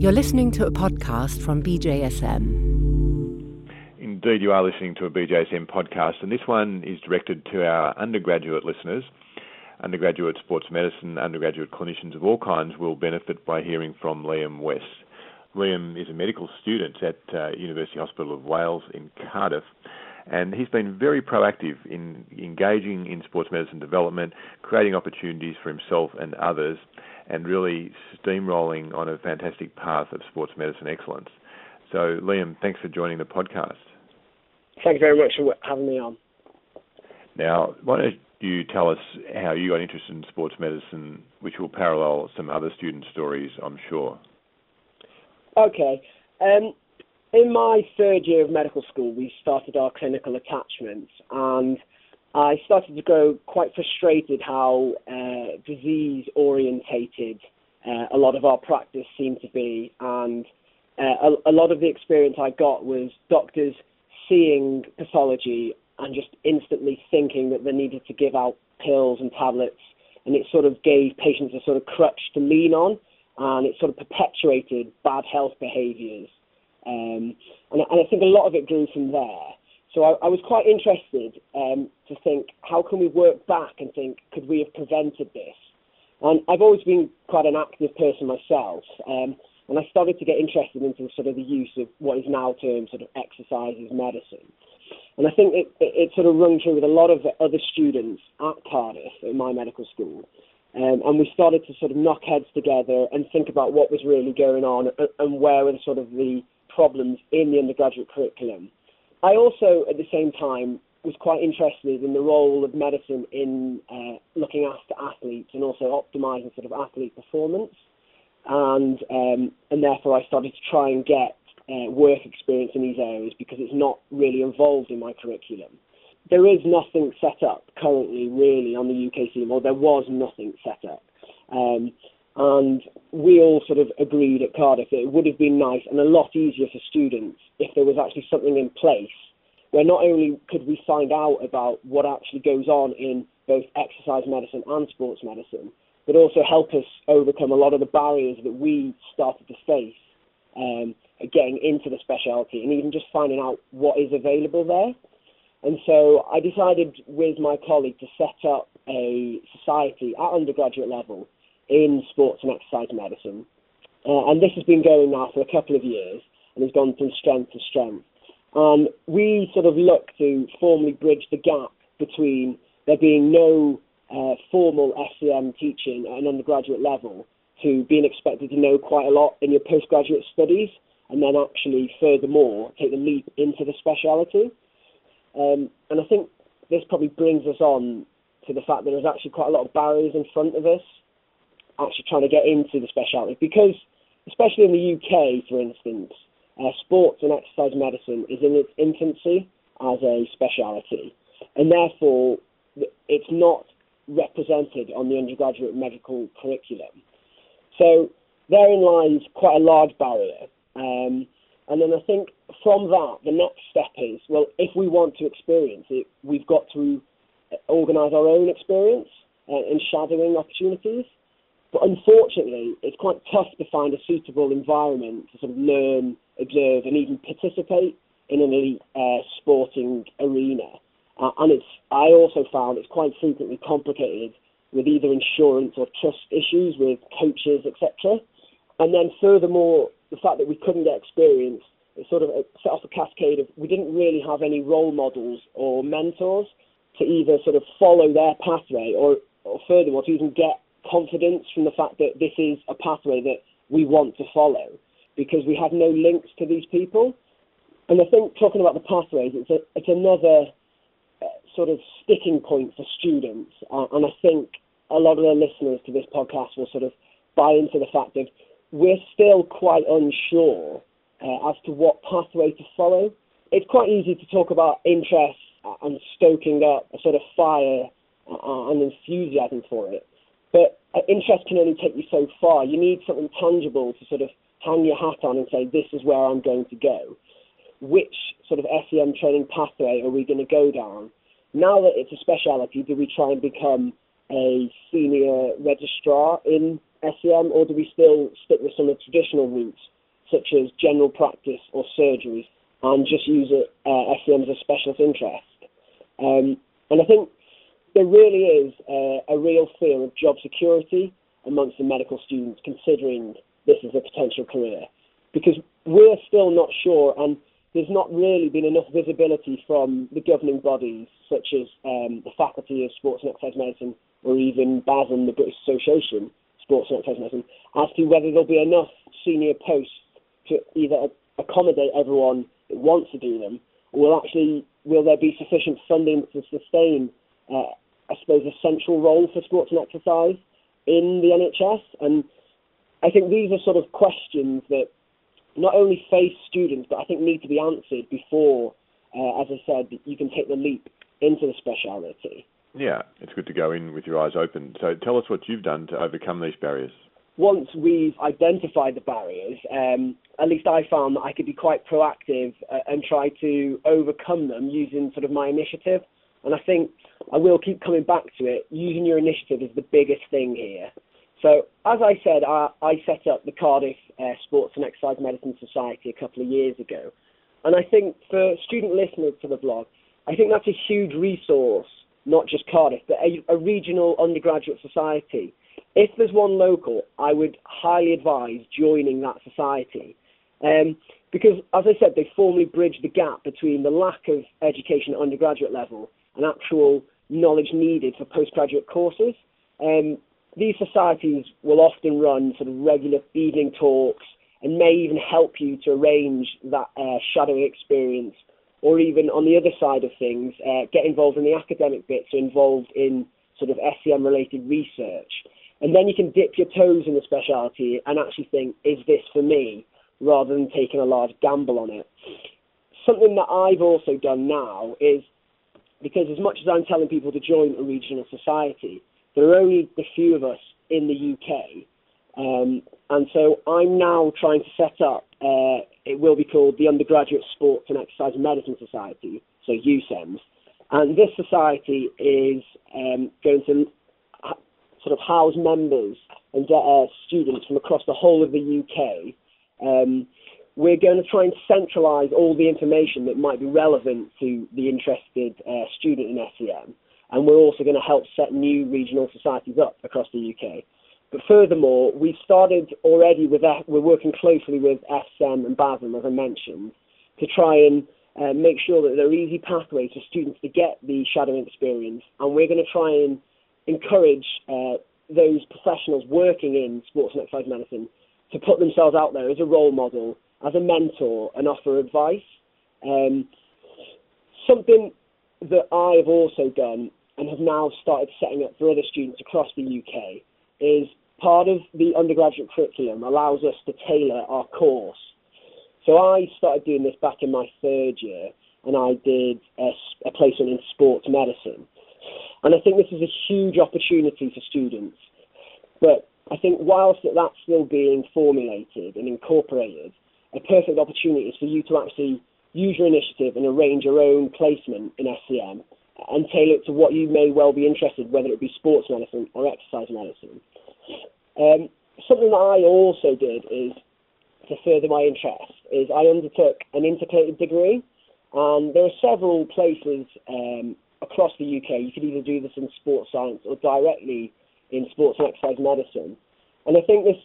You're listening to a podcast from BJSM. Indeed, you are listening to a BJSM podcast, and this one is directed to our undergraduate listeners. Undergraduate sports medicine, undergraduate clinicians of all kinds will benefit by hearing from Liam West. Liam is a medical student at uh, University Hospital of Wales in Cardiff, and he's been very proactive in engaging in sports medicine development, creating opportunities for himself and others, and really steamrolling on a fantastic path of sports medicine excellence. So, Liam, thanks for joining the podcast. Thank you very much for having me on. Now, why don't you tell us how you got interested in sports medicine, which will parallel some other student stories, I'm sure. Okay. Um, in my third year of medical school, we started our clinical attachments, and I started to grow quite frustrated how uh, disease orientated uh, a lot of our practice seemed to be, and uh, a, a, lot of the experience I got was doctors seeing pathology and just instantly thinking that they needed to give out pills and tablets, and it sort of gave patients a sort of crutch to lean on, and it sort of perpetuated bad health behaviours. Um, and, and I think a lot of it grew from there. So I, I was quite interested um, to think, how can we work back and think, could we have prevented this? And I've always been quite an active person myself, um, and I started to get interested into sort of the use of what is now termed sort of exercise as medicine. And I think it, it, it sort of rung true with a lot of other students at Cardiff, in my medical school. Um, and we started to sort of knock heads together and think about what was really going on and, and where were the sort of the problems in the undergraduate curriculum. I also, at the same time, was quite interested in the role of medicine in uh, looking after athletes and also optimizing sort of athlete performance. And um, and therefore, I started to try and get uh, work experience in these areas because it's not really involved in my curriculum. There is nothing set up currently, really, on the UK scene, or there was nothing set up. Um, and we all sort of agreed at Cardiff that it would have been nice and a lot easier for students if there was actually something in place where not only could we find out about what actually goes on in both exercise medicine and sports medicine, but also help us overcome a lot of the barriers that we started to face um, getting into the specialty and even just finding out what is available there. And so I decided with my colleague to set up a society at undergraduate level in sports and exercise medicine. Uh, and this has been going now for a couple of years and has gone from strength to strength. And we sort of look to formally bridge the gap between there being no uh, formal SEM teaching at an undergraduate level to being expected to know quite a lot in your postgraduate studies and then actually furthermore take the leap into the speciality. Um, and I think this probably brings us on to the fact that there's actually quite a lot of barriers in front of us actually trying to get into the specialty because, especially in the UK, for instance, uh, sports and exercise medicine is in its infancy as a specialty, and therefore it's not represented on the undergraduate medical curriculum. So therein lies quite a large barrier. Um, and then I think from that, the next step is well, if we want to experience it, we've got to organise our own experience uh, in shadowing opportunities. But unfortunately, it's quite tough to find a suitable environment to sort of learn, observe, and even participate in an elite uh, sporting arena. Uh, and it's, I also found it's quite frequently complicated with either insurance or trust issues with coaches, etc. And then furthermore, the fact that we couldn't get experience, it sort of set off a cascade of we didn't really have any role models or mentors to either sort of follow their pathway or, or furthermore to even get confidence from the fact that this is a pathway that we want to follow because we have no links to these people. And I think talking about the pathways, it's, a, it's another uh, sort of sticking point for students. Uh, and I think a lot of the listeners to this podcast will sort of buy into the fact that we're still quite unsure uh, as to what pathway to follow. It's quite easy to talk about interest and stoking up a sort of fire uh, and enthusiasm for it. But uh, interest can only take you so far. You need something tangible to sort of hang your hat on and say, this is where I'm going to go. Which sort of SEM training pathway are we going to go down? Now that it's a speciality, do we try and become a senior registrar in SEM, or do we still stick with some of the traditional routes, such as general practice or surgeries, and just use it, uh, SEM as a specialist interest? Um, and I think there really is a real fear of job security amongst the medical students considering this as a potential career. Because we're still not sure and there's not really been enough visibility from the governing bodies such as um, the Faculty of Sports and Exercise Medicine or even BASM, the British Association Sports and Exercise Medicine, as to whether there'll be enough senior posts to either accommodate everyone that wants to do them or will actually will there be sufficient funding to sustain uh, I suppose, a central role for sports and exercise in the NHS. And I think these are sort of questions that not only face students, but I think need to be answered before, uh, as I said, you can take the leap into the speciality. Yeah, it's good to go in with your eyes open. So tell us what you've done to overcome these barriers. Once we've identified the barriers, um, at least I found that I could be quite proactive uh, and try to overcome them using sort of my initiative. And I think I will keep coming back to it. Using your initiative is the biggest thing here. So, as I said, I, I set up the Cardiff uh, Sports and Exercise Medicine Society a couple of years ago. And I think for student listeners to the blog, I think that's a huge resource, not just Cardiff, but a, a regional undergraduate society. If there's one local, I would highly advise joining that society. Um, because, as I said, they formally bridge the gap between the lack of education at undergraduate level and actual knowledge needed for postgraduate courses. Um, these societies will often run sort of regular evening talks and may even help you to arrange that uh, shadowing experience, or even on the other side of things, uh, get involved in the academic bits, so involved in sort of SEM related research. And then you can dip your toes in the specialty and actually think, is this for me? Rather than taking a large gamble on it. Something that I've also done now is because as much as I'm telling people to join a regional society, there are only a few of us in the UK. Um, and so I'm now trying to set up, uh, it will be called the Undergraduate Sports and Exercise Medicine Society, so USEMS. And this society is um, going to sort of house members and uh, students from across the whole of the UK. Um, we're going to try and centralise all the information that might be relevant to the interested uh, student in SEM, and we're also going to help set new regional societies up across the UK. But furthermore, we've started already with we're working closely with SEM and BASM, as I mentioned, to try and uh, make sure that there are easy pathways for students to get the shadowing experience, and we're going to try and encourage uh, those professionals working in sports and exercise medicine to put themselves out there as a role model as a mentor and offer advice. Um, something that I have also done and have now started setting up for other students across the UK is part of the undergraduate curriculum allows us to tailor our course. So I started doing this back in my third year and I did a, a placement in sports medicine. And I think this is a huge opportunity for students. But I think whilst that's still being formulated and incorporated, a perfect opportunity is for you to actually use your initiative and arrange your own placement in SEM and tailor it to what you may well be interested, whether it be sports medicine or exercise medicine. Um, something that I also did is to further my interest is I undertook an integrated degree, and there are several places um, across the UK. You could either do this in sports science or directly in sports and exercise medicine. And I think this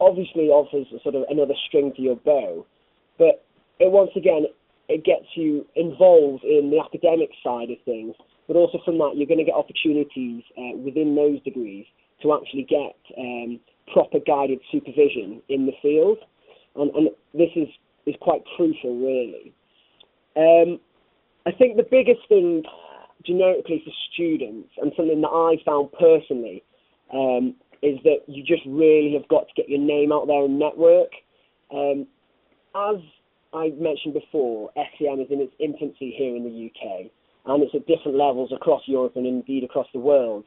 obviously offers sort of another string to your bow, but it once again it gets you involved in the academic side of things, but also from that you're going to get opportunities uh, within those degrees to actually get um, proper guided supervision in the field, and, and this is is quite crucial really. Um, I think the biggest thing generically for students and something that I found personally um, is that you just really have got to get your name out there and network. Um, as I mentioned before, SEM is in its infancy here in the UK, and it's at different levels across Europe and indeed across the world.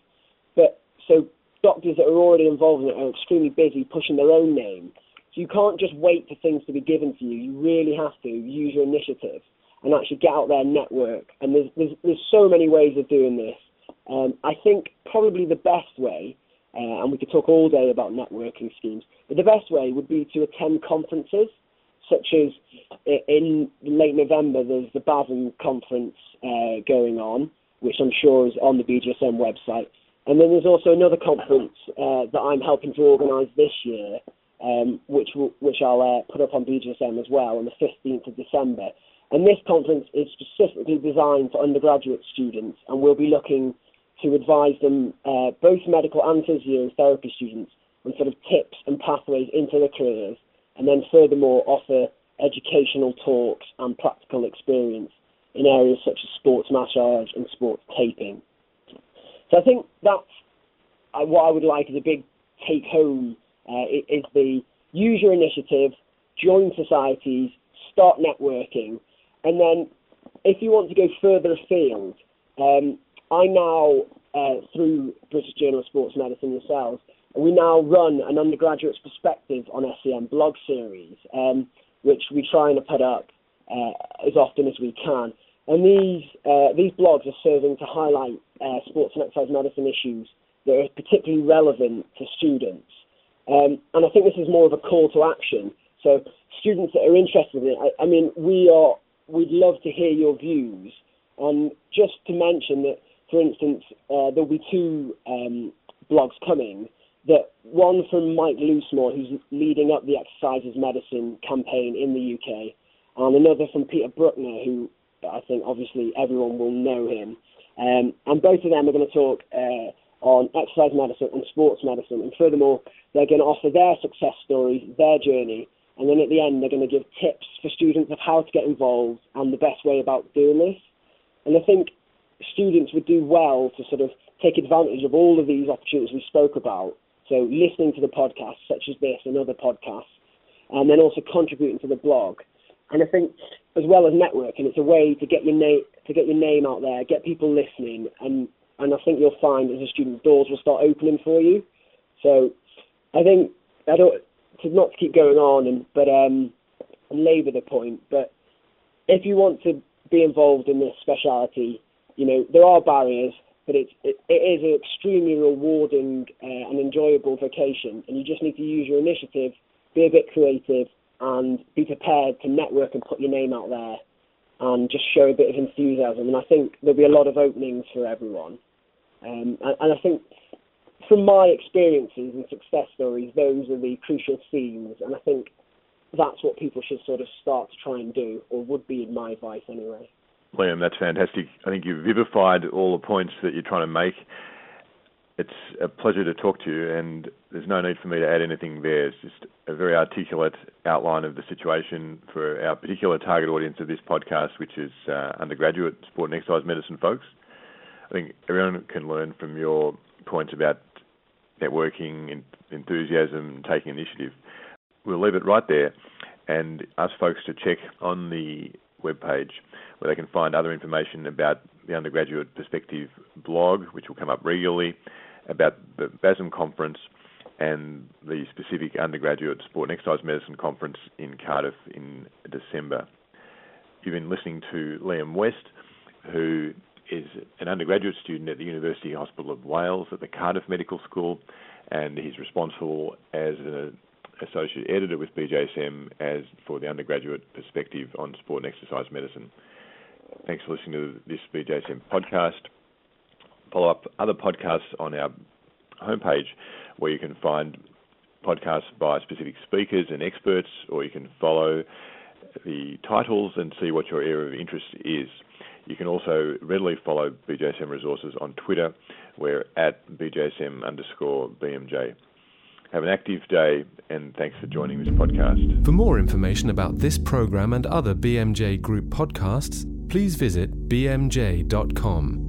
But so doctors that are already involved in it are extremely busy pushing their own name. So you can't just wait for things to be given to you. You really have to use your initiative and actually get out there and network. And there's there's, there's so many ways of doing this. Um, I think probably the best way, uh, and we could talk all day about networking schemes, but the best way would be to attend conferences, such as in late November, there's the BASM conference uh, going on, which I'm sure is on the BJSM website. And then there's also another conference uh, that I'm helping to organise this year, um, which which I'll uh, put up on BJSM as well on the 15th of December. And this conference is specifically designed for undergraduate students, and we'll be looking to advise them, uh, both medical and physiotherapy students, on sort of tips and pathways into their careers, and then furthermore offer educational talks and practical experience in areas such as sports massage and sports taping. So I think that's uh, what I would like as a big take home uh, is the use your initiative, join societies, start networking, and then if you want to go further afield, um, I now, uh, through British Journal of Sports Medicine yourselves, we now run an undergraduate's perspective on SEM blog series, um, which we try and put up uh, as often as we can. And these uh, these blogs are serving to highlight uh, sports and exercise medicine issues that are particularly relevant to students. Um, and I think this is more of a call to action. So students that are interested in it, I, I mean, we are we'd love to hear your views. And just to mention that, for instance, uh, there'll be two um, blogs coming. That one from Mike Loosemore, who's leading up the Exercise is Medicine campaign in the UK, and another from Peter Brukner, who I think obviously everyone will know him. Um, and both of them are going to talk uh, on exercise medicine and sports medicine. And furthermore, they're going to offer their success stories, their journey, and then at the end, they're going to give tips for students of how to get involved and the best way about doing this. And I think students would do well to sort of take advantage of all of these opportunities we spoke about. So listening to the podcasts such as this and other podcasts, and then also contributing to the blog. And I think as well as networking, it's a way to get your name to get your name out there, get people listening, and and I think you'll find as a student doors will start opening for you. So I think I don't to not to keep going on and but um labour the point, but if you want to be involved in this speciality, you know there are barriers, but it's it, it is an extremely rewarding uh, and enjoyable vocation, and you just need to use your initiative, be a bit creative, and be prepared to network and put your name out there and just show a bit of enthusiasm. And I think there'll be a lot of openings for everyone. Um, and, and, I think from my experiences and success stories, those are the crucial themes. And I think that's what people should sort of start to try and do, or would be in my advice anyway. Liam, that's fantastic. I think you've vivified all the points that you're trying to make it's a pleasure to talk to you, and there's no need for me to add anything there. It's just a very articulate outline of the situation for our particular target audience of this podcast, which is uh, undergraduate sport and exercise medicine folks. I think everyone can learn from your points about networking, enthusiasm, taking initiative. We'll leave it right there and ask folks to check on the webpage where they can find other information about the Undergraduate Perspective blog, which will come up regularly, about the BASM conference and the specific undergraduate sport and exercise medicine conference in Cardiff in December. You've been listening to Liam West, who is an undergraduate student at the University Hospital of Wales at the Cardiff Medical School, and he's responsible as an associate editor with BJSM as for the undergraduate perspective on sport and exercise medicine. Thanks for listening to this BJSM podcast follow up other podcasts on our homepage where you can find podcasts by specific speakers and experts, or you can follow the titles and see what your area of interest is. You can also readily follow BJSM Resources on Twitter. We're at BJSM underscore BMJ. Have an active day and thanks for joining this podcast. For more information about this program and other BMJ Group podcasts, please visit bmj.com.